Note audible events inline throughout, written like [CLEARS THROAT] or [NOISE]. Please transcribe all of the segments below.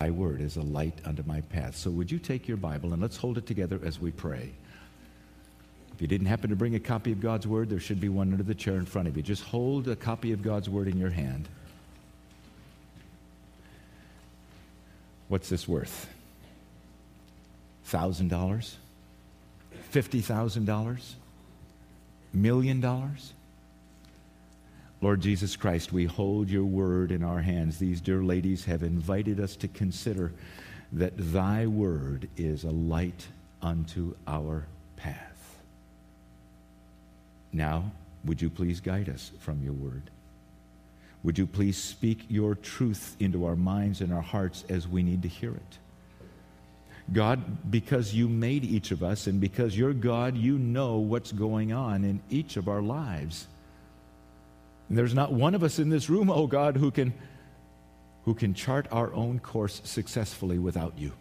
Thy word is a light unto my path. So, would you take your Bible and let's hold it together as we pray? If you didn't happen to bring a copy of God's word, there should be one under the chair in front of you. Just hold a copy of God's word in your hand. What's this worth? $1,000? $50,000? Million dollars? Lord Jesus Christ, we hold your word in our hands. These dear ladies have invited us to consider that thy word is a light unto our path. Now, would you please guide us from your word? Would you please speak your truth into our minds and our hearts as we need to hear it? God, because you made each of us and because you're God, you know what's going on in each of our lives. And there's not one of us in this room, oh God, who can, who can chart our own course successfully without you.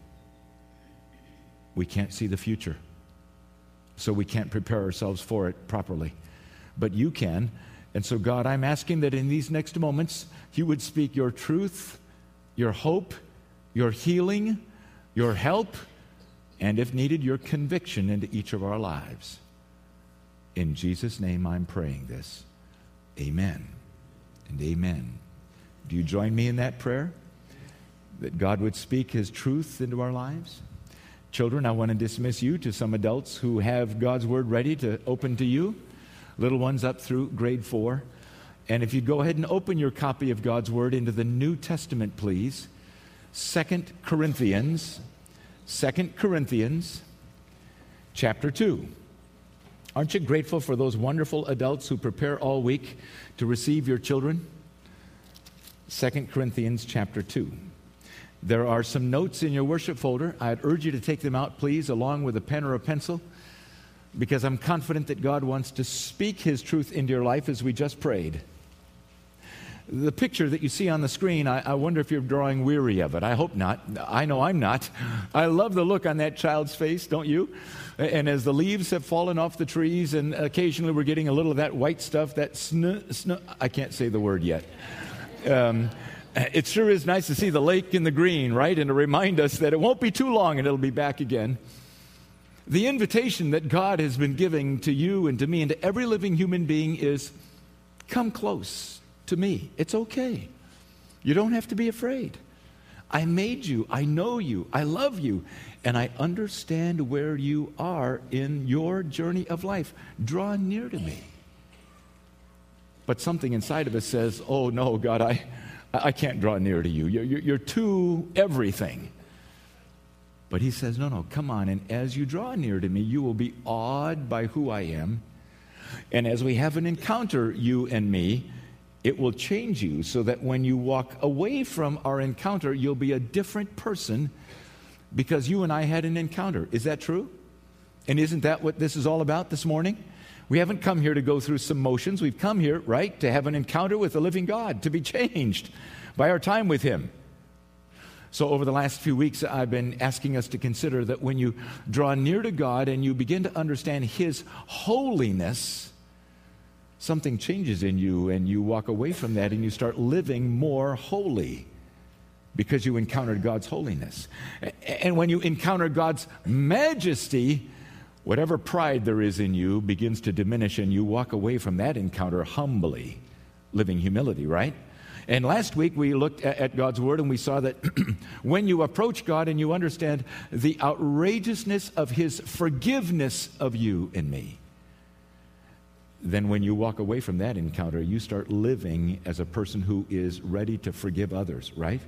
We can't see the future, so we can't prepare ourselves for it properly. But you can. And so, God, I'm asking that in these next moments, you would speak your truth, your hope, your healing, your help, and if needed, your conviction into each of our lives. In Jesus' name, I'm praying this. Amen and amen. Do you join me in that prayer? That God would speak His truth into our lives? Children, I want to dismiss you to some adults who have God's Word ready to open to you, little ones up through grade four. And if you'd go ahead and open your copy of God's Word into the New Testament, please. Second Corinthians, Second Corinthians, chapter 2. Aren't you grateful for those wonderful adults who prepare all week to receive your children? 2 Corinthians chapter 2. There are some notes in your worship folder. I'd urge you to take them out, please, along with a pen or a pencil, because I'm confident that God wants to speak His truth into your life as we just prayed. The picture that you see on the screen, I, I, wonder if you're drawing weary of it. I hope not. I know I'm not. I love the look on that child's face, don't you? And as the leaves have fallen off the trees, and occasionally we're getting a little of that white stuff, that sn, sn I can't say the word yet. Um, it sure is nice to see the lake in the green, right? And to remind us that it won't be too long and it'll be back again. The invitation that God has been giving to you and to me and to every living human being is come close to me. It's okay. You don't have to be afraid. I made you. I know you. I love you and I understand where you are in your journey of life. Draw near to me. But something inside of us says, Oh, no, God, I, I can't draw near to you. You're, you're too everything. But he says, No, no, come on. And as you draw near to me, you will be awed by who I am. And as we have an encounter, you and me, it will change you so that when you walk away from our encounter, you'll be a different person because you and I had an encounter. Is that true? And isn't that what this is all about this morning? We haven't come here to go through some motions. We've come here, right, to have an encounter with the living God, to be changed by our time with Him. So, over the last few weeks, I've been asking us to consider that when you draw near to God and you begin to understand His holiness, something changes in you and you walk away from that and you start living more holy because you encountered God's holiness. And when you encounter God's majesty, whatever pride there is in you begins to diminish, and you walk away from that encounter humbly, living humility, right? And last week we looked at God's Word and we saw that [CLEARS THROAT] when you approach God and you understand the outrageousness of His forgiveness of you and me, then when you walk away from that encounter, you start living as a person who is ready to forgive others, right?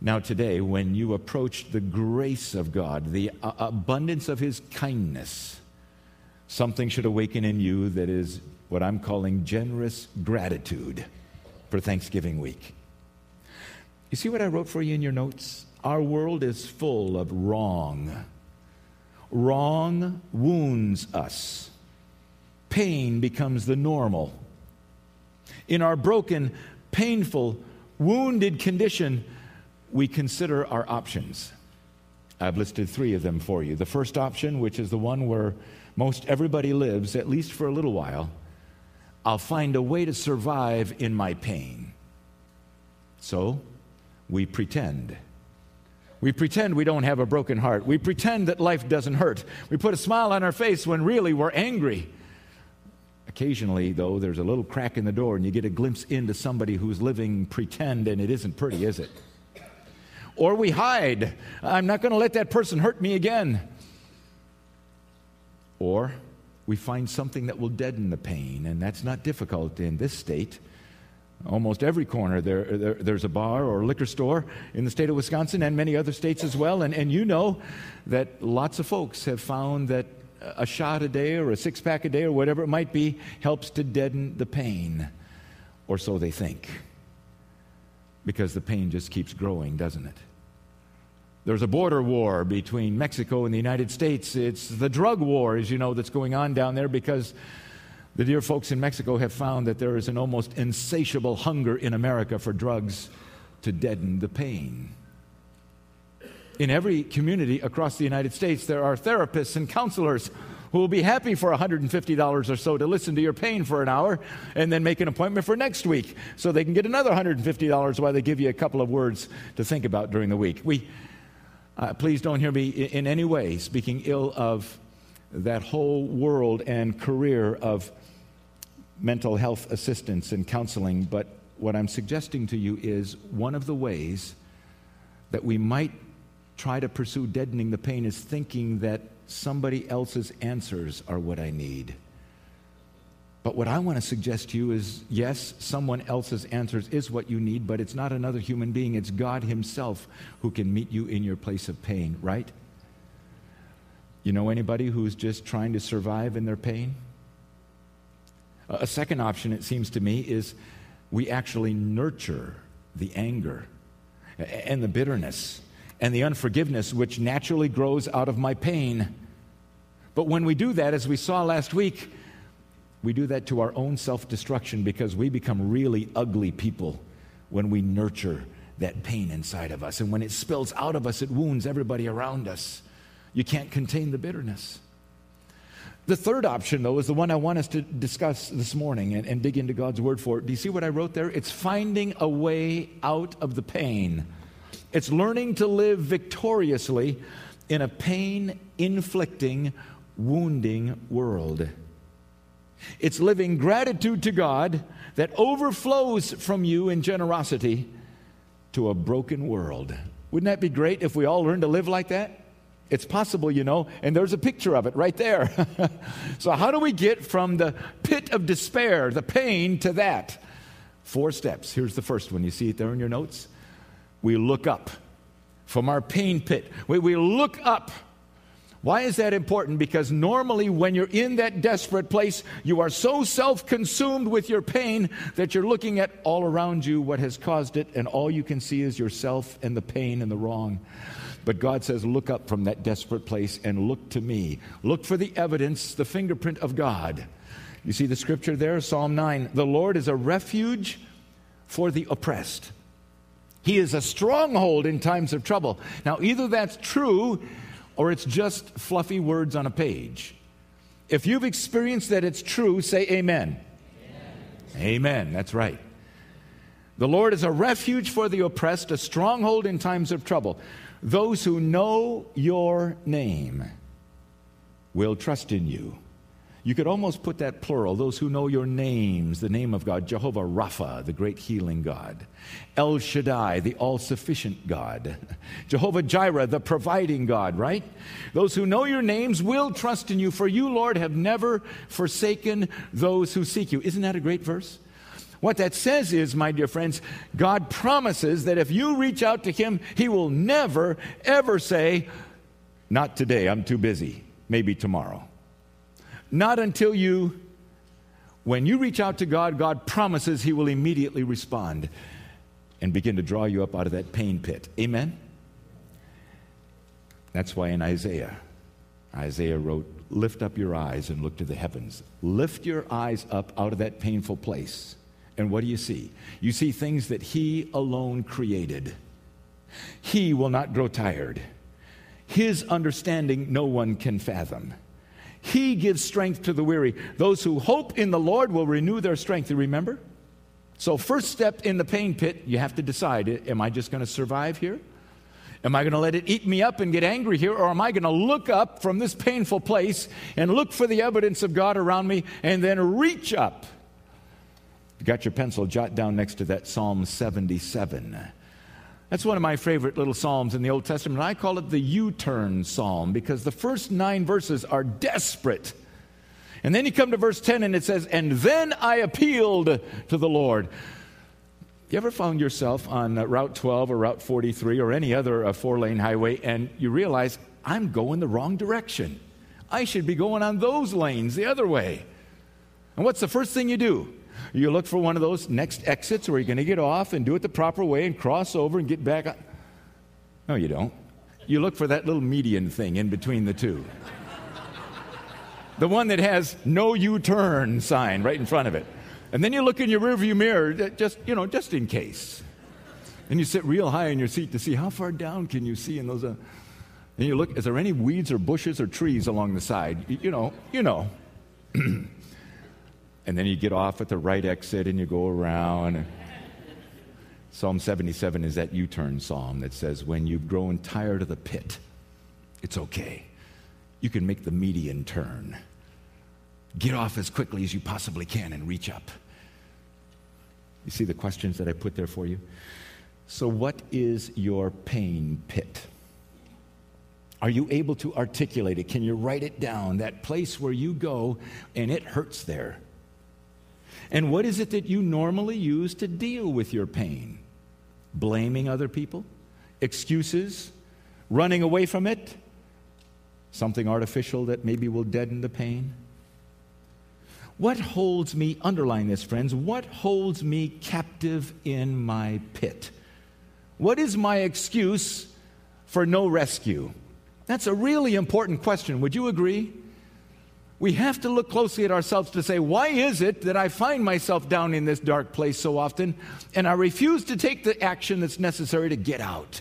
Now, today, when you approach the grace of God, the abundance of His kindness, something should awaken in you that is what I'm calling generous gratitude for Thanksgiving week. You see what I wrote for you in your notes? Our world is full of wrong. Wrong wounds us, pain becomes the normal. In our broken, painful, wounded condition, we consider our options. I've listed three of them for you. The first option, which is the one where most everybody lives, at least for a little while, I'll find a way to survive in my pain. So, we pretend. We pretend we don't have a broken heart. We pretend that life doesn't hurt. We put a smile on our face when really we're angry. Occasionally, though, there's a little crack in the door and you get a glimpse into somebody who's living pretend, and it isn't pretty, is it? Or we hide. I'm not going to let that person hurt me again. Or we find something that will deaden the pain, and that's not difficult in this state. Almost every corner there, there, there's a bar or a liquor store in the state of Wisconsin and many other states as well. And, and you know that lots of folks have found that a shot a day or a six pack a day or whatever it might be helps to deaden the pain, or so they think. Because the pain just keeps growing, doesn't it? There's a border war between Mexico and the United States. It's the drug war, as you know, that's going on down there because the dear folks in Mexico have found that there is an almost insatiable hunger in America for drugs to deaden the pain. In every community across the United States, there are therapists and counselors who will be happy for $150 or so to listen to your pain for an hour and then make an appointment for next week so they can get another $150 while they give you a couple of words to think about during the week. We, uh, please don't hear me in any way speaking ill of that whole world and career of mental health assistance and counseling, but what I'm suggesting to you is one of the ways that we might try to pursue deadening the pain is thinking that somebody else's answers are what I need. But what I want to suggest to you is yes, someone else's answers is what you need, but it's not another human being. It's God Himself who can meet you in your place of pain, right? You know anybody who's just trying to survive in their pain? A second option, it seems to me, is we actually nurture the anger and the bitterness and the unforgiveness which naturally grows out of my pain. But when we do that, as we saw last week, we do that to our own self destruction because we become really ugly people when we nurture that pain inside of us. And when it spills out of us, it wounds everybody around us. You can't contain the bitterness. The third option, though, is the one I want us to discuss this morning and, and dig into God's word for. It. Do you see what I wrote there? It's finding a way out of the pain. It's learning to live victoriously in a pain inflicting, wounding world. It's living gratitude to God that overflows from you in generosity to a broken world. Wouldn't that be great if we all learned to live like that? It's possible, you know, and there's a picture of it right there. [LAUGHS] so, how do we get from the pit of despair, the pain, to that? Four steps. Here's the first one. You see it there in your notes? We look up from our pain pit. We, we look up. Why is that important? Because normally, when you're in that desperate place, you are so self consumed with your pain that you're looking at all around you what has caused it, and all you can see is yourself and the pain and the wrong. But God says, Look up from that desperate place and look to me. Look for the evidence, the fingerprint of God. You see the scripture there, Psalm 9 The Lord is a refuge for the oppressed. He is a stronghold in times of trouble. Now, either that's true or it's just fluffy words on a page. If you've experienced that it's true, say amen. Amen. amen. That's right. The Lord is a refuge for the oppressed, a stronghold in times of trouble. Those who know your name will trust in you. You could almost put that plural, those who know your names, the name of God, Jehovah Rapha, the great healing God, El Shaddai, the all sufficient God, [LAUGHS] Jehovah Jireh, the providing God, right? Those who know your names will trust in you, for you, Lord, have never forsaken those who seek you. Isn't that a great verse? What that says is, my dear friends, God promises that if you reach out to Him, He will never, ever say, Not today, I'm too busy, maybe tomorrow. Not until you, when you reach out to God, God promises He will immediately respond and begin to draw you up out of that pain pit. Amen? That's why in Isaiah, Isaiah wrote, Lift up your eyes and look to the heavens. Lift your eyes up out of that painful place and what do you see? You see things that He alone created. He will not grow tired. His understanding no one can fathom. He gives strength to the weary. Those who hope in the Lord will renew their strength. You remember? So, first step in the pain pit, you have to decide eh, am I just going to survive here? Am I going to let it eat me up and get angry here? Or am I going to look up from this painful place and look for the evidence of God around me and then reach up? You got your pencil, jot down next to that Psalm 77. That's one of my favorite little psalms in the Old Testament. I call it the U turn psalm because the first nine verses are desperate. And then you come to verse 10 and it says, And then I appealed to the Lord. You ever found yourself on uh, Route 12 or Route 43 or any other uh, four lane highway and you realize, I'm going the wrong direction? I should be going on those lanes the other way. And what's the first thing you do? You look for one of those next exits where you're going to get off and do it the proper way and cross over and get back on. No, you don't. You look for that little median thing in between the two. the one that has no U turn sign right in front of it. And then you look in your rearview mirror, just, you know, just in case. And you sit real high in your seat to see how far down can you see in those. Uh, and you look, is there any weeds or bushes or trees along the side? You, you know, you know. [CLEARS THROAT] and then you get off at the right exit and you go around. Psalm 77 is that U turn psalm that says, When you've grown tired of the pit, it's okay. You can make the median turn. Get off as quickly as you possibly can and reach up. You see the questions that I put there for you? So, what is your pain pit? Are you able to articulate it? Can you write it down? That place where you go and it hurts there. And what is it that you normally use to deal with your pain? Blaming other people? Excuses? Running away from it? Something artificial that maybe will deaden the pain? What holds me, underline this, friends, what holds me captive in my pit? What is my excuse for no rescue? That's a really important question. Would you agree? We have to look closely at ourselves to say, why is it that I find myself down in this dark place so often and I refuse to take the action that's necessary to get out?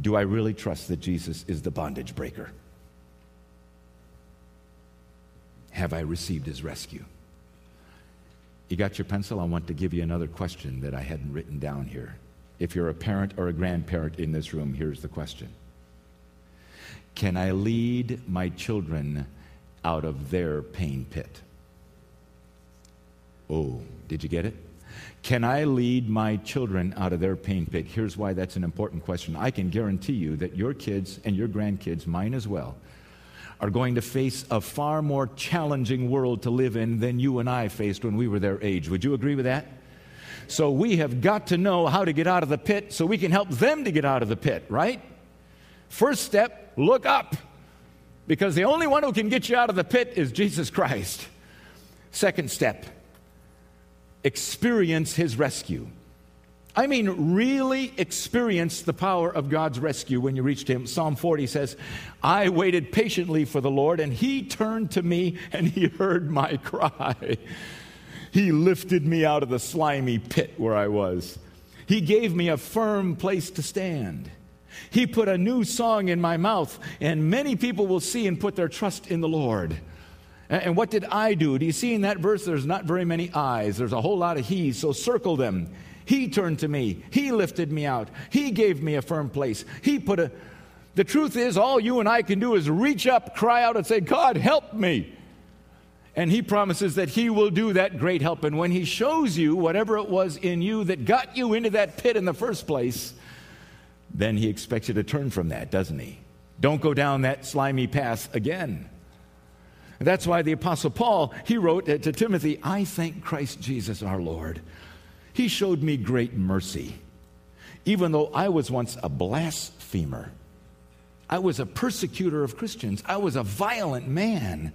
Do I really trust that Jesus is the bondage breaker? have I received his rescue? You got your pencil? I want to give you another question that I hadn't written down here. If you're a parent or a grandparent in this room, here's the question Can I lead my children out of their pain pit? Oh, did you get it? Can I lead my children out of their pain pit? Here's why that's an important question. I can guarantee you that your kids and your grandkids, mine as well, are going to face a far more challenging world to live in than you and I faced when we were their age. Would you agree with that? So we have got to know how to get out of the pit so we can help them to get out of the pit, right? First step, look up. Because the only one who can get you out of the pit is Jesus Christ. Second step, experience his rescue. I mean, really experience the power of God's rescue when you reach Him. Psalm 40 says, I waited patiently for the Lord, and He turned to me and He heard my cry. He lifted me out of the slimy pit where I was. He gave me a firm place to stand. He put a new song in my mouth, and many people will see and put their trust in the Lord. And what did I do? Do you see in that verse there's not very many I's, there's a whole lot of He's, so circle them. He turned to me. He lifted me out. He gave me a firm place. He put a. The truth is, all you and I can do is reach up, cry out, and say, God, help me. And He promises that He will do that great help. And when He shows you whatever it was in you that got you into that pit in the first place, then He expects you to turn from that, doesn't He? Don't go down that slimy path again. That's why the Apostle Paul, he wrote to Timothy, I thank Christ Jesus our Lord he showed me great mercy. Even though I was once a blasphemer, I was a persecutor of Christians, I was a violent man.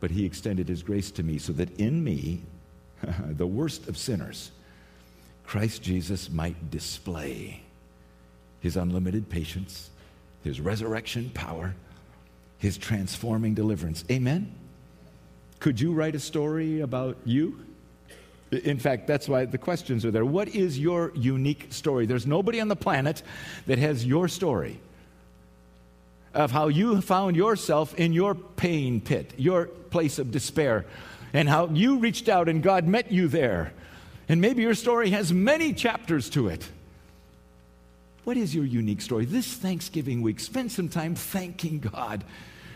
But he extended his grace to me so that in me, [LAUGHS] the worst of sinners, Christ Jesus might display his unlimited patience, his resurrection power, his transforming deliverance. Amen? Could you write a story about you? In fact, that's why the questions are there. What is your unique story? There's nobody on the planet that has your story of how you found yourself in your pain pit, your place of despair. and how you reached out and God met you there. And maybe your story has many chapters to it. What is your unique story? This Thanksgiving week, spend some time thanking God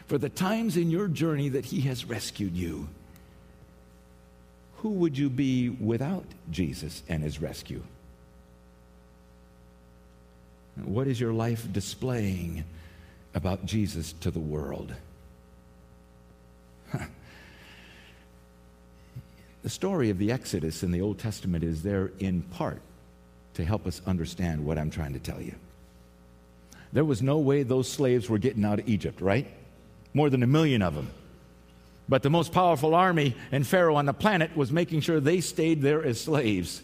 for the times in your journey that He has rescued you. Who would you be without Jesus and His rescue? What is your life displaying about Jesus to the world? The story of the Exodus in the Old Testament is there in part to help us understand what I'm trying to tell you. There was no way those slaves were getting out of Egypt, right? More than a million of them. But the most powerful army and Pharaoh on the planet was making sure they stayed there as slaves.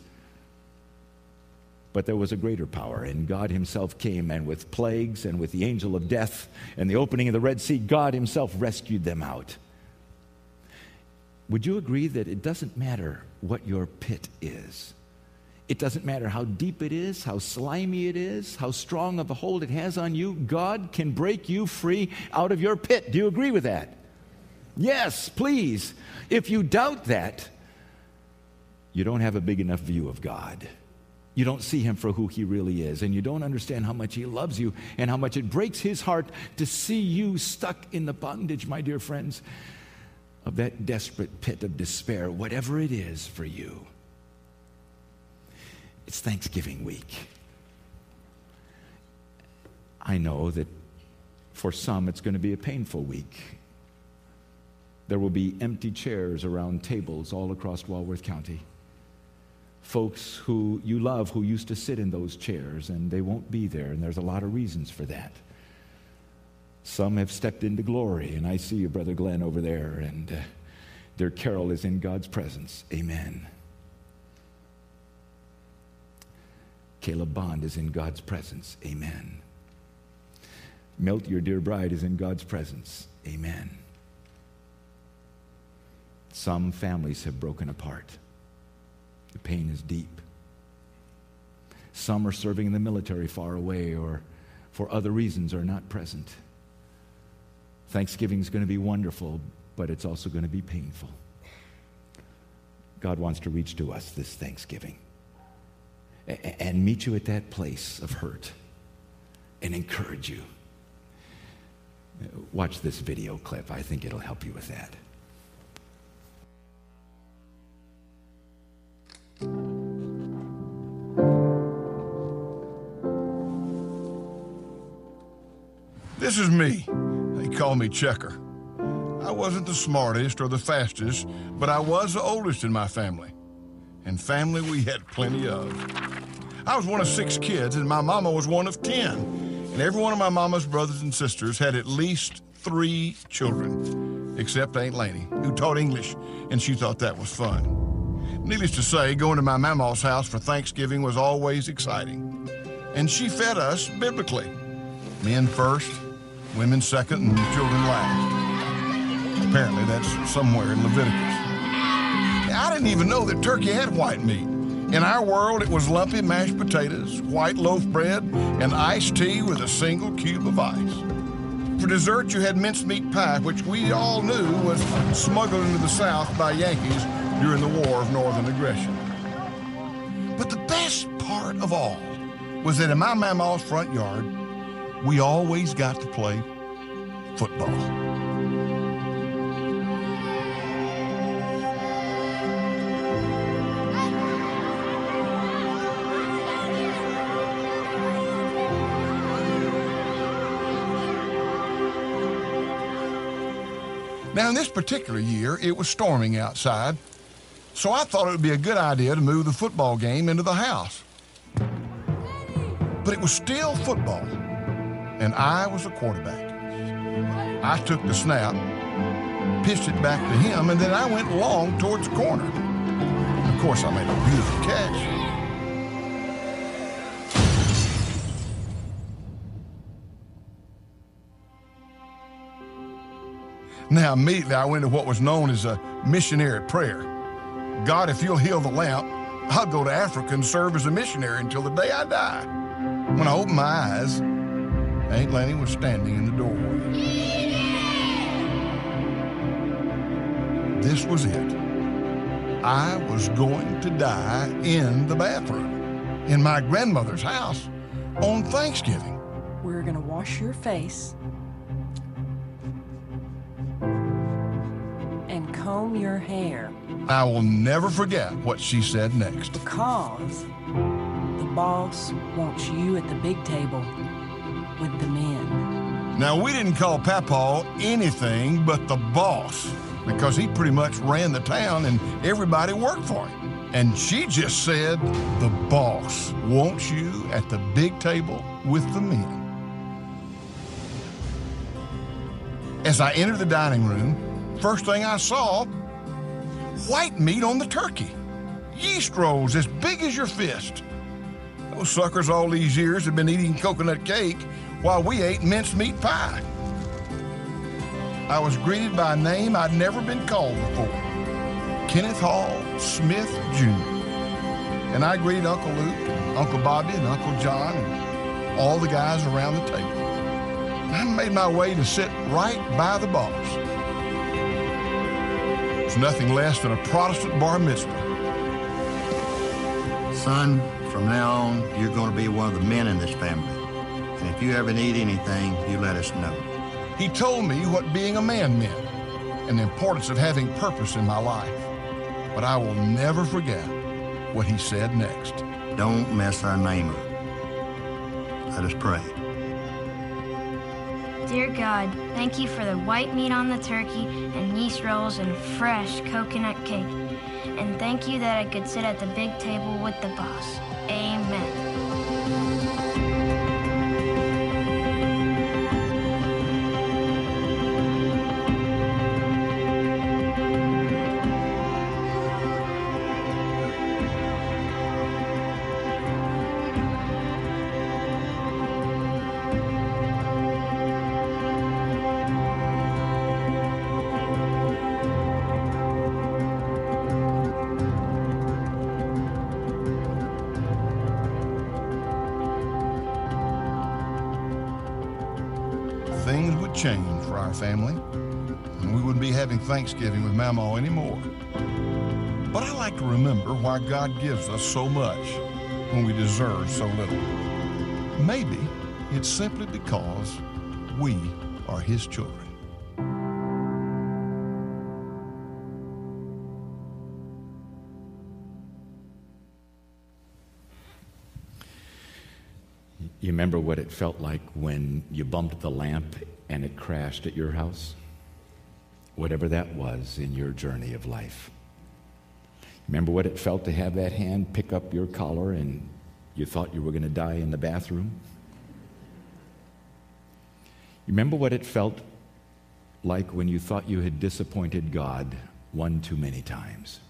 But there was a greater power, and God Himself came, and with plagues and with the angel of death and the opening of the Red Sea, God Himself rescued them out. Would you agree that it doesn't matter what your pit is? It doesn't matter how deep it is, how slimy it is, how strong of a hold it has on you. God can break you free out of your pit. Do you agree with that? Yes, please. If you doubt that, you don't have a big enough view of God. You don't see him for who he really is, and you don't understand how much he loves you and how much it breaks his heart to see you stuck in the bondage, my dear friends of that desperate pit of despair, whatever it is for you. It's Thanksgiving week. I know that for some it's going to be a painful week. There will be empty chairs around tables all across Walworth County. Folks who you love who used to sit in those chairs, and they won't be there, and there's a lot of reasons for that. Some have stepped into glory, and I see you, Brother Glenn, over there, and uh, their carol is in God's presence. Amen. Caleb Bond is in God's presence. Amen. Milt, your dear bride, is in God's presence. Amen. Some families have broken apart. The pain is deep. Some are serving in the military far away or for other reasons are not present. Thanksgiving is going to be wonderful, but it's also going to be painful. God wants to reach to us this Thanksgiving and meet you at that place of hurt and encourage you. Uh, watch this video clip. I think it'll help you with that. This is me. Call me Checker. I wasn't the smartest or the fastest, but I was the oldest in my family. And family we had plenty of. I was one of six kids, and my mama was one of ten. And every one of my mama's brothers and sisters had at least three children, except Aunt Laney, who taught English, and she thought that was fun. Needless to say, going to my mama's house for Thanksgiving was always exciting. And she fed us biblically men first, women second, and children last. Apparently, that's somewhere in Leviticus. I didn't even know that turkey had white meat. In our world, it was lumpy mashed potatoes, white loaf bread, and iced tea with a single cube of ice. For dessert, you had mincemeat pie, which we all knew was smuggled into the South by Yankees during the War of Northern Aggression. But the best part of all was that in my mama's front yard, we always got to play football. Now, in this particular year, it was storming outside, so I thought it would be a good idea to move the football game into the house. But it was still football and I was the quarterback. I took the snap, pitched it back to him, and then I went long towards the corner. Of course, I made a beautiful catch. Now, immediately I went to what was known as a missionary prayer. God, if you'll heal the lamp, I'll go to Africa and serve as a missionary until the day I die. When I opened my eyes, Aunt Lanny was standing in the doorway. This was it. I was going to die in the bathroom in my grandmother's house on Thanksgiving. We're going to wash your face and comb your hair I will never forget what she said next. because the boss wants you at the big table with the men. Now, we didn't call Papaw anything but the boss because he pretty much ran the town and everybody worked for him. And she just said, The boss wants you at the big table with the men. As I entered the dining room, first thing I saw white meat on the turkey. Yeast rolls as big as your fist. Those suckers all these years have been eating coconut cake while we ate mincemeat pie. I was greeted by a name I'd never been called before Kenneth Hall Smith Jr. And I greeted Uncle Luke, and Uncle Bobby, and Uncle John, and all the guys around the table. And I made my way to sit right by the boss. It's nothing less than a Protestant bar mitzvah. Son, from now on, you're going to be one of the men in this family. And if you ever need anything, you let us know. He told me what being a man meant and the importance of having purpose in my life. But I will never forget what he said next. Don't mess our name up. Let us pray. Dear God, thank you for the white meat on the turkey and yeast rolls and fresh coconut cake. And thank you that I could sit at the big table with the boss. Our family, and we wouldn't be having Thanksgiving with Mamaw anymore. But I like to remember why God gives us so much when we deserve so little. Maybe it's simply because we are His children. You remember what it felt like when you bumped the lamp and it crashed at your house? Whatever that was in your journey of life. Remember what it felt to have that hand pick up your collar and you thought you were going to die in the bathroom? Remember what it felt like when you thought you had disappointed God one too many times?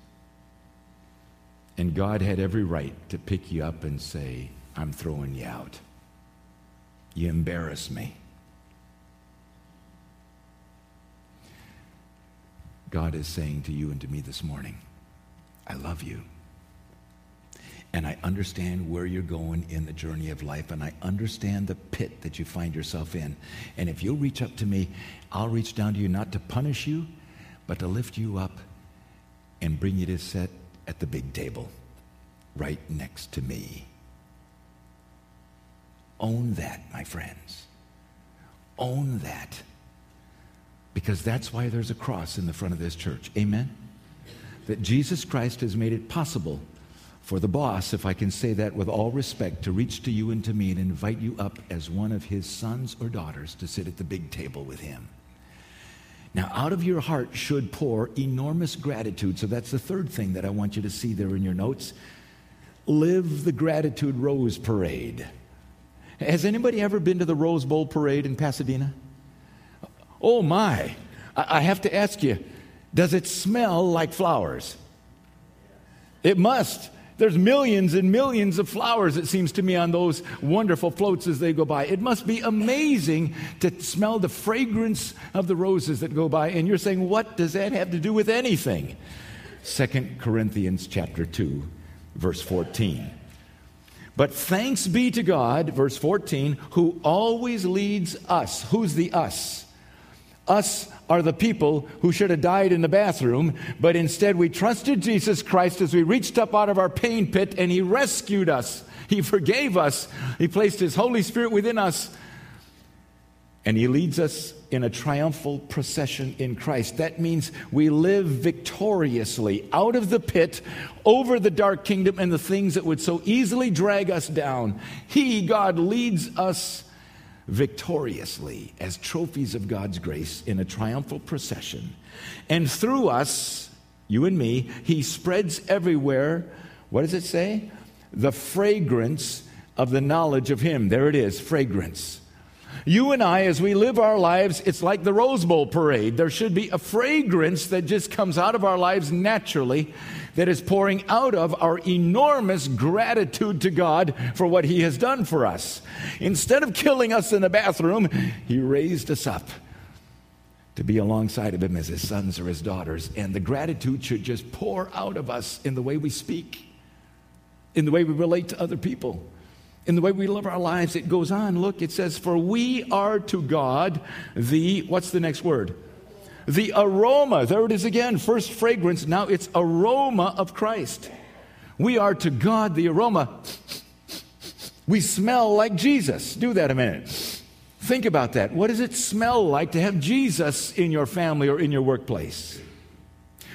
And God had every right to pick you up and say, I'm throwing you out. You embarrass me. God is saying to you and to me this morning, I love you. And I understand where you're going in the journey of life, and I understand the pit that you find yourself in. And if you'll reach up to me, I'll reach down to you not to punish you, but to lift you up and bring you to sit at the big table right next to me. Own that, my friends. Own that. Because that's why there's a cross in the front of this church. Amen? That Jesus Christ has made it possible for the boss, if I can say that with all respect, to reach to you and to me and invite you up as one of his sons or daughters to sit at the big table with him. Now, out of your heart should pour enormous gratitude. So that's the third thing that I want you to see there in your notes. Live the gratitude rose parade. Has anybody ever been to the Rose Bowl parade in Pasadena? Oh my. I have to ask you, does it smell like flowers? It must. There's millions and millions of flowers, it seems to me, on those wonderful floats as they go by. It must be amazing to smell the fragrance of the roses that go by. And you're saying, what does that have to do with anything? 2 Corinthians chapter 2, verse 14. But thanks be to God, verse 14, who always leads us. Who's the us? Us are the people who should have died in the bathroom, but instead we trusted Jesus Christ as we reached up out of our pain pit and He rescued us. He forgave us. He placed His Holy Spirit within us. And He leads us in a triumphal procession in Christ. That means we live victoriously out of the pit, over the dark kingdom and the things that would so easily drag us down. He, God, leads us victoriously as trophies of God's grace in a triumphal procession. And through us, you and me, He spreads everywhere, what does it say? The fragrance of the knowledge of Him. There it is, fragrance. You and I, as we live our lives, it's like the Rose Bowl parade. There should be a fragrance that just comes out of our lives naturally that is pouring out of our enormous gratitude to God for what He has done for us. Instead of killing us in the bathroom, He raised us up to be alongside of Him as His sons or His daughters. And the gratitude should just pour out of us in the way we speak, in the way we relate to other people in the way we live our lives, it goes on. Look, it says, For we are to God the, what's the next word? The aroma. There it is again. First fragrance, now it's aroma of Christ. We are to God the aroma. We smell like Jesus. Do that a minute. Think about that. What does it smell like to have Jesus in your family or in your workplace?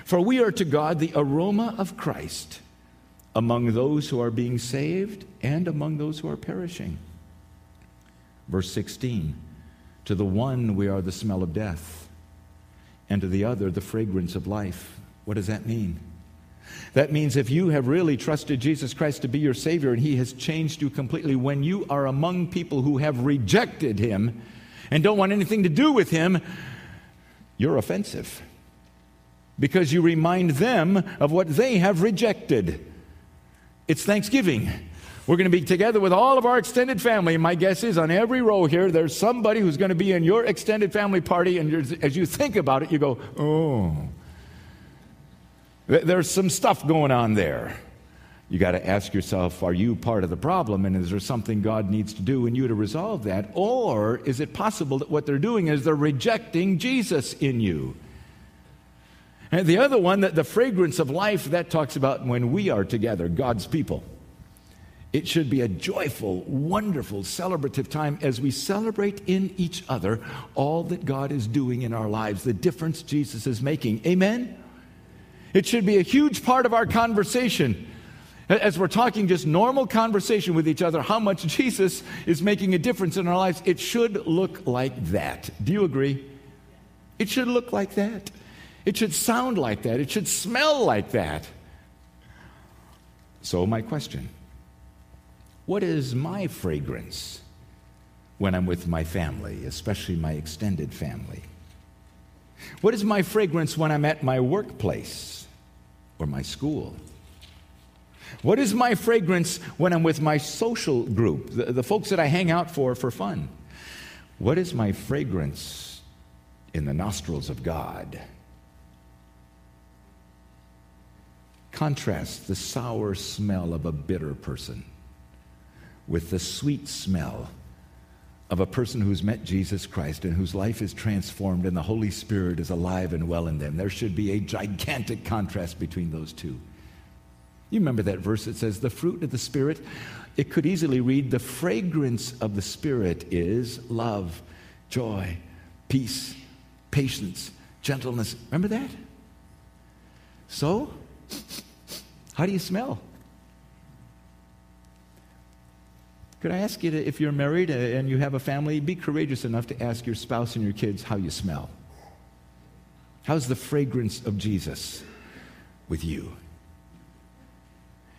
For we are to God the aroma of Christ among those who are being saved and among those who are perishing. Verse 16 To the one we are the smell of death, and to the other the fragrance of life. What does that mean? That means if you have really trusted Jesus Christ to be your Savior and He has changed you completely, when you are among people who have rejected Him and don't want anything to do with Him, you're offensive because you remind them of what they have rejected. It's Thanksgiving. We're going to be together with all of our extended family. My guess is on every row here, there's somebody who's going to be in your extended family party. And as you think about it, you go, oh, there's some stuff going on there. You got to ask yourself, are you part of the problem? And is there something God needs to do in you to resolve that? Or is it possible that what they're doing is they're rejecting Jesus in you? And the other one, that the fragrance of life, that talks about when we are together, God's people. It should be a joyful, wonderful, celebrative time as we celebrate in each other all that God is doing in our lives, the difference Jesus is making. Amen? It should be a huge part of our conversation. As we're talking just normal conversation with each other, how much Jesus is making a difference in our lives, it should look like that. Do you agree? It should look like that. It should sound like that. It should smell like that. So, my question what is my fragrance when I'm with my family, especially my extended family? What is my fragrance when I'm at my workplace or my school? What is my fragrance when I'm with my social group, the, the folks that I hang out for for fun? What is my fragrance in the nostrils of God? Contrast the sour smell of a bitter person with the sweet smell of a person who's met Jesus Christ and whose life is transformed and the Holy Spirit is alive and well in them. There should be a gigantic contrast between those two. You remember that verse that says, The fruit of the Spirit? It could easily read, The fragrance of the Spirit is love, joy, peace, patience, gentleness. Remember that? So, how do you smell? Could I ask you to, if you're married uh, and you have a family, be courageous enough to ask your spouse and your kids how you smell? How's the fragrance of Jesus with you?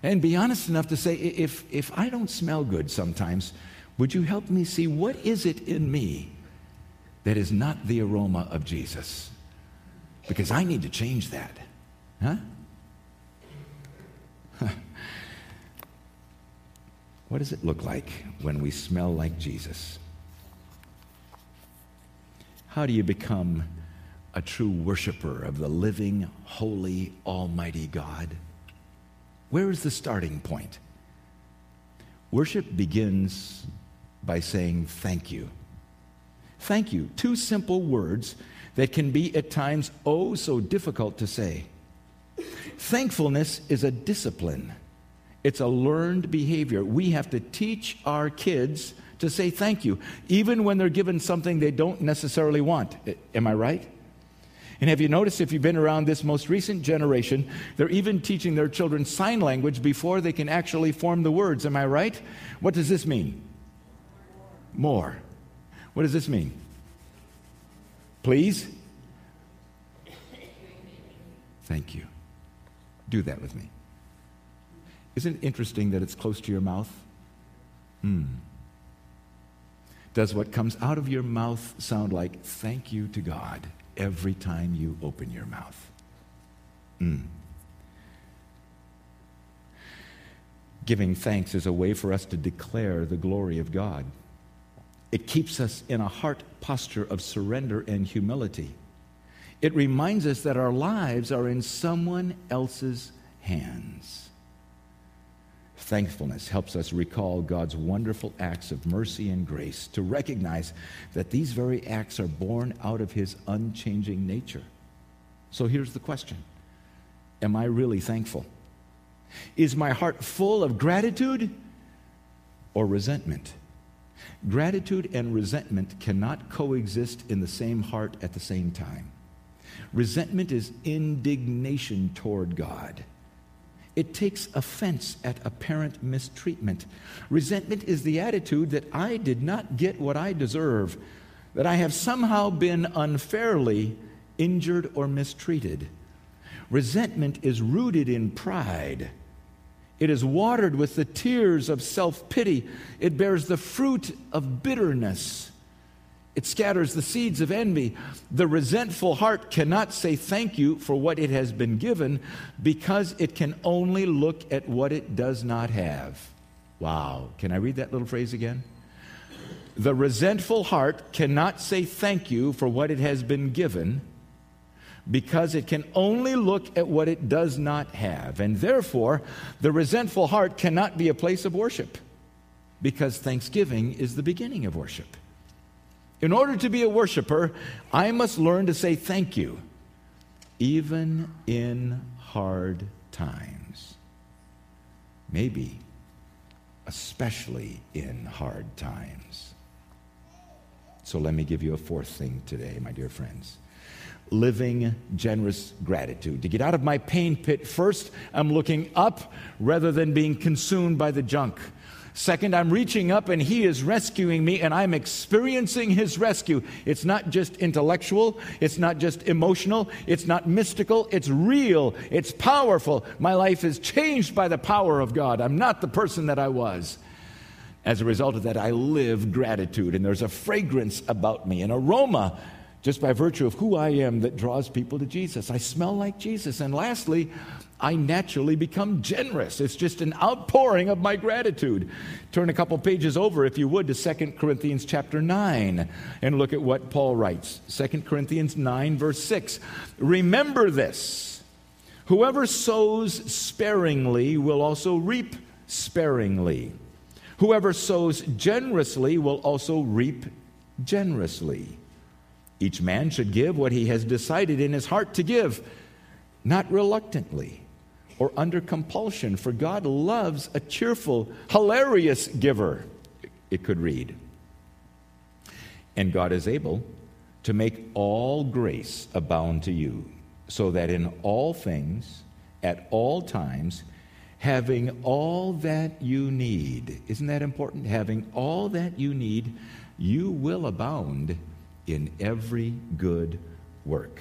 And be honest enough to say, if, if I don't smell good sometimes, would you help me see what is it in me that is not the aroma of Jesus? Because I need to change that. Huh? What does it look like when we smell like Jesus? How do you become a true worshiper of the living, holy, almighty God? Where is the starting point? Worship begins by saying thank you. Thank you. Two simple words that can be at times oh so difficult to say. Thankfulness is a discipline, it's a learned behavior. We have to teach our kids to say thank you, even when they're given something they don't necessarily want. Am I right? And have you noticed if you've been around this most recent generation, they're even teaching their children sign language before they can actually form the words. Am I right? What does this mean? More. What does this mean? Please? Thank you. Do that with me. Isn't it interesting that it's close to your mouth? Hmm. Does what comes out of your mouth sound like thank you to God every time you open your mouth? Hmm. Giving thanks is a way for us to declare the glory of God. It keeps us in a heart posture of surrender and humility. It reminds us that our lives are in someone else's hands. Thankfulness helps us recall God's wonderful acts of mercy and grace, to recognize that these very acts are born out of His unchanging nature. So here's the question Am I really thankful? Is my heart full of gratitude or resentment? Gratitude and resentment cannot coexist in the same heart at the same time. Resentment is indignation toward God. It takes offense at apparent mistreatment. Resentment is the attitude that I did not get what I deserve, that I have somehow been unfairly injured or mistreated. Resentment is rooted in pride. It is watered with the tears of self pity. It bears the fruit of bitterness. It scatters the seeds of envy. The resentful heart cannot say thank you for what it has been given because it can only look at what it does not have. Wow. Can I read that little phrase again? The resentful heart cannot say thank you for what it has been given because it can only look at what it does not have. And therefore, the resentful heart cannot be a place of worship because thanksgiving is the beginning of worship. In order to be a worshiper, I must learn to say thank you, even in hard times. Maybe, especially in hard times. So let me give you a fourth thing today, my dear friends living generous gratitude. To get out of my pain pit, first, I'm looking up rather than being consumed by the junk. Second, I'm reaching up and He is rescuing me and I'm experiencing His rescue. It's not just intellectual, it's not just emotional, it's not mystical, it's real, it's powerful. My life is changed by the power of God. I'm not the person that I was. As a result of that, I live gratitude and there's a fragrance about me, an aroma just by virtue of who I am that draws people to Jesus. I smell like Jesus. And lastly, I naturally become generous. It's just an outpouring of my gratitude. Turn a couple pages over, if you would, to 2 Corinthians chapter 9 and look at what Paul writes. 2 Corinthians 9, verse 6. Remember this whoever sows sparingly will also reap sparingly. Whoever sows generously will also reap generously. Each man should give what he has decided in his heart to give, not reluctantly or under compulsion, for God loves a cheerful, hilarious giver, it could read. And God is able to make all grace abound to you, so that in all things, at all times, having all that you need, isn't that important? Having all that you need, you will abound in every good work.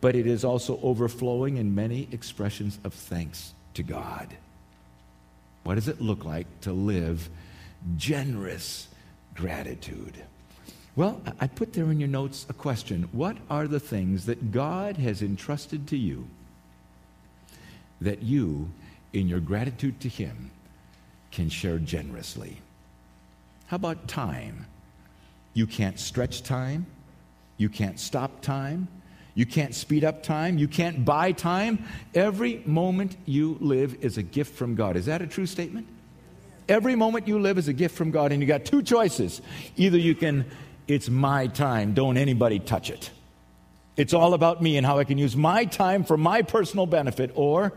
but it is also overflowing in many expressions of thanks to God. What does it look like to live generous gratitude? Well, I put there in your notes a question. What are the things that God has entrusted to you that you, in your gratitude to Him, can share generously? How about time? You can't stretch time. You can't stop time. You can't speed up time. You can't buy time. Every moment you live is a gift from God. Is that a true statement? Every moment you live is a gift from God, and you got two choices. Either you can it's my time. Don't anybody touch it. It's all about me and how I can use my time for my personal benefit. Or,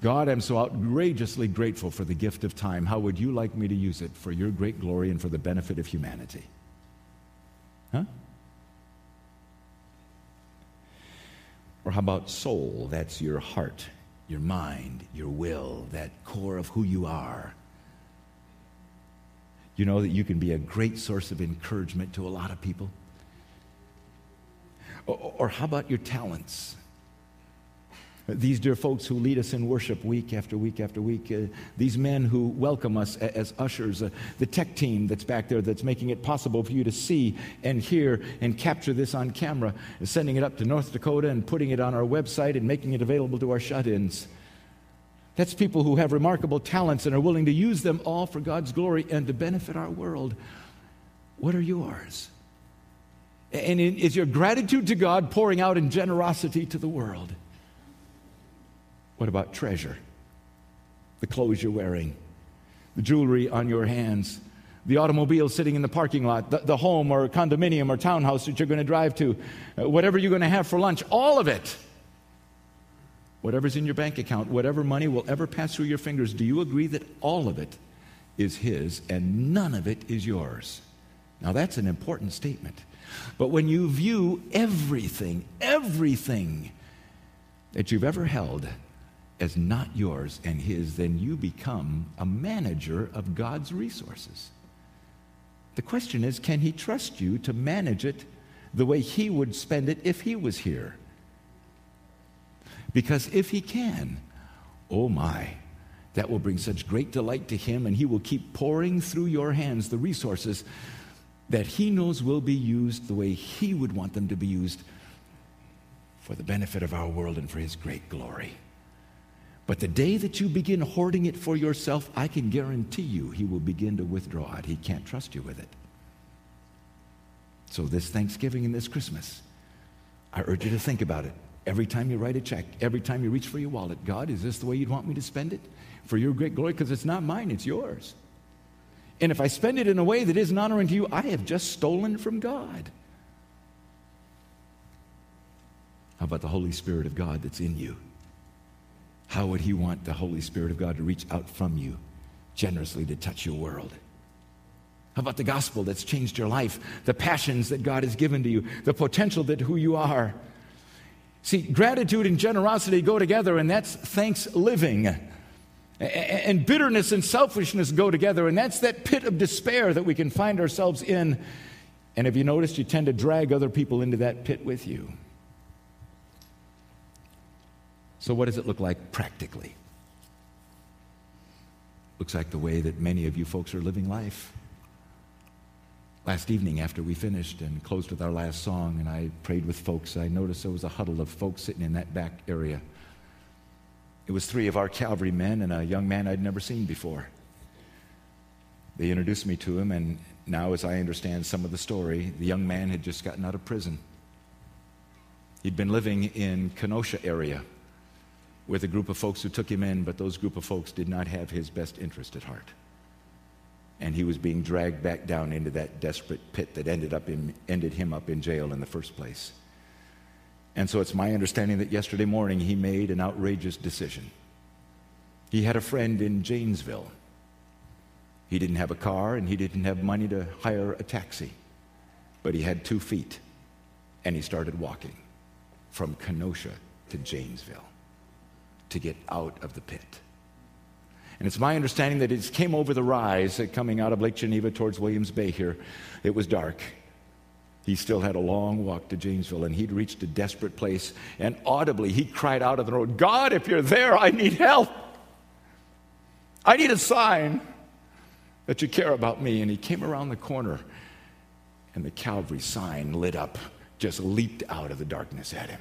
God, I'm so outrageously grateful for the gift of time. How would you like me to use it for your great glory and for the benefit of humanity? Huh? Or how about soul? That's your heart, your mind, your will, that core of who you are you know that you can be a great source of encouragement to a lot of people? Or, or, how about your talents? These dear folks who lead us in worship week after week after week, uh, these men who welcome us as ushers, uh, the tech team that's back there that's making it possible for you to see and hear and capture this on camera, sending it up to North Dakota and putting it on our website and making it available to our shut ins. That's people who have remarkable talents and are willing to use them all for God's glory and to benefit our world. What are yours? And is your gratitude to God pouring out in generosity to the world? What about treasure? The clothes you're wearing, the jewelry on your hands, the automobile sitting in the parking lot, the, the home or condominium or townhouse that you're going to drive to, uh, whatever you're going to have for lunch, all of it whatever's in your bank account, whatever money will ever pass through your fingers, do you agree that all of it is His and none of it is yours? Now, that's an important statement. But when you view everything, everything that you've ever held as not yours and His, then you become a manager of God's resources. The question is can He trust you to manage it the way He would spend it if He was here? Because if he can, oh my, that will bring such great delight to him, and he will keep pouring through your hands the resources that he knows will be used the way he would want them to be used for the benefit of our world and for his great glory. But the day that you begin hoarding it for yourself, I can guarantee you he will begin to withdraw it. He can't trust you with it. So, this Thanksgiving and this Christmas, I urge you to think about it. Every time you write a check, every time you reach for your wallet, God, is this the way you'd want me to spend it? For your great glory? Because it's not mine, it's yours. And if I spend it in a way that isn't honoring to you, I have just stolen from God. How about the Holy Spirit of God that's in you? How would He want the Holy Spirit of God to reach out from you generously to touch your world? How about the gospel that's changed your life? The passions that God has given to you, the potential that who you are. See, gratitude and generosity go together, and that's thanks living. And bitterness and selfishness go together, and that's that pit of despair that we can find ourselves in. And have you noticed you tend to drag other people into that pit with you? So, what does it look like practically? Looks like the way that many of you folks are living life. Last evening, after we finished and closed with our last song, and I prayed with folks, I noticed there was a huddle of folks sitting in that back area. It was three of our Calvary men and a young man I'd never seen before. They introduced me to him, and now, as I understand some of the story, the young man had just gotten out of prison. He'd been living in Kenosha area with a group of folks who took him in, but those group of folks did not have his best interest at heart and he was being dragged back down into that desperate pit that ended, up in, ended him up in jail in the first place. And so it's my understanding that yesterday morning he made an outrageous decision. He had a friend in Janesville. He didn't have a car and he didn't have money to hire a taxi, but he had two feet and he started walking from Kenosha to Janesville to get out of the pit. And it's my understanding that it came over the rise uh, coming out of Lake Geneva towards Williams Bay here. It was dark. He still had a long walk to Janesville, and he'd reached a desperate place. And audibly, he cried out of the road, God, if you're there, I need help. I need a sign that you care about me. And he came around the corner, And the Calvary sign lit up, just leaped out of the darkness at him.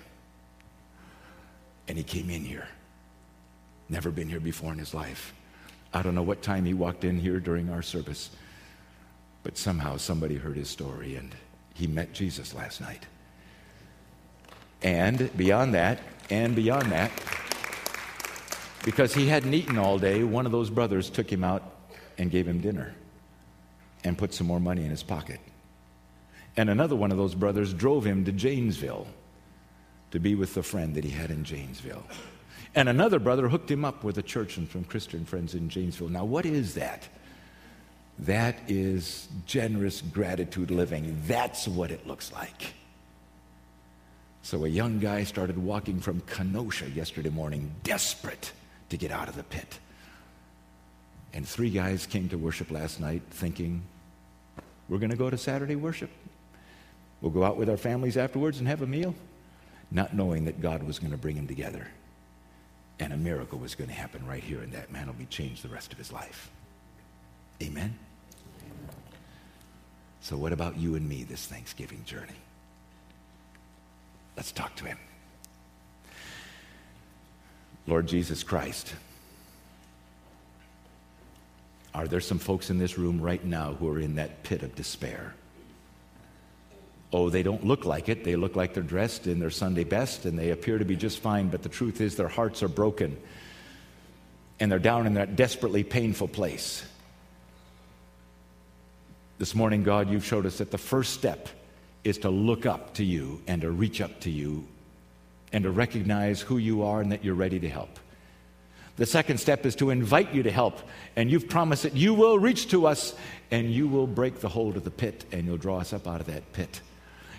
And he came in here. Never been here before in his life. I don't know what time he walked in here during our service, but somehow somebody heard his story and he met Jesus last night. And beyond that, and beyond that, because he hadn't eaten all day, one of those brothers took him out and gave him dinner and put some more money in his pocket. And another one of those brothers drove him to Janesville to be with the friend that he had in Janesville. And another brother hooked him up with a church and some Christian friends in Janesville. Now, what is that? That is generous gratitude living. That's what it looks like. So a young guy started walking from Kenosha yesterday morning, desperate to get out of the pit. And three guys came to worship last night thinking, we're going to go to Saturday worship. We'll go out with our families afterwards and have a meal, not knowing that God was going to bring them together. And a miracle was going to happen right here, and that man will be changed the rest of his life. Amen? So, what about you and me this Thanksgiving journey? Let's talk to him. Lord Jesus Christ, are there some folks in this room right now who are in that pit of despair? Oh, they don't look like it. They look like they're dressed in their Sunday best and they appear to be just fine, but the truth is their hearts are broken and they're down in that desperately painful place. This morning, God, you've showed us that the first step is to look up to you and to reach up to you and to recognize who you are and that you're ready to help. The second step is to invite you to help, and you've promised that you will reach to us and you will break the hold of the pit and you'll draw us up out of that pit.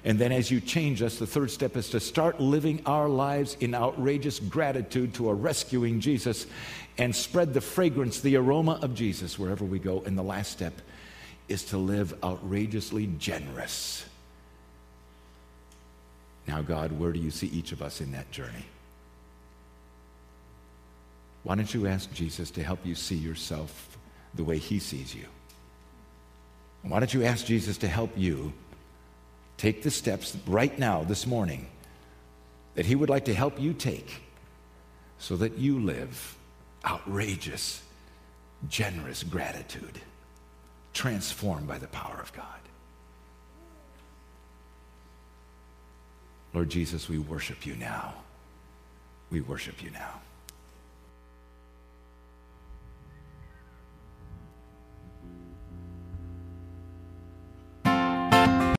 And then, as you change us, the third step is to start living our lives in outrageous gratitude to a rescuing Jesus and spread the fragrance, the aroma of Jesus wherever we go. And the last step is to live outrageously generous. Now, God, where do you see each of us in that journey? Why don't you ask Jesus to help you see yourself the way he sees you? Why don't you ask Jesus to help you take the steps right now, this morning, that he would like to help you take so that you live outrageous, generous gratitude? transformed by the power of God. Lord Jesus, we worship you now. We worship you now.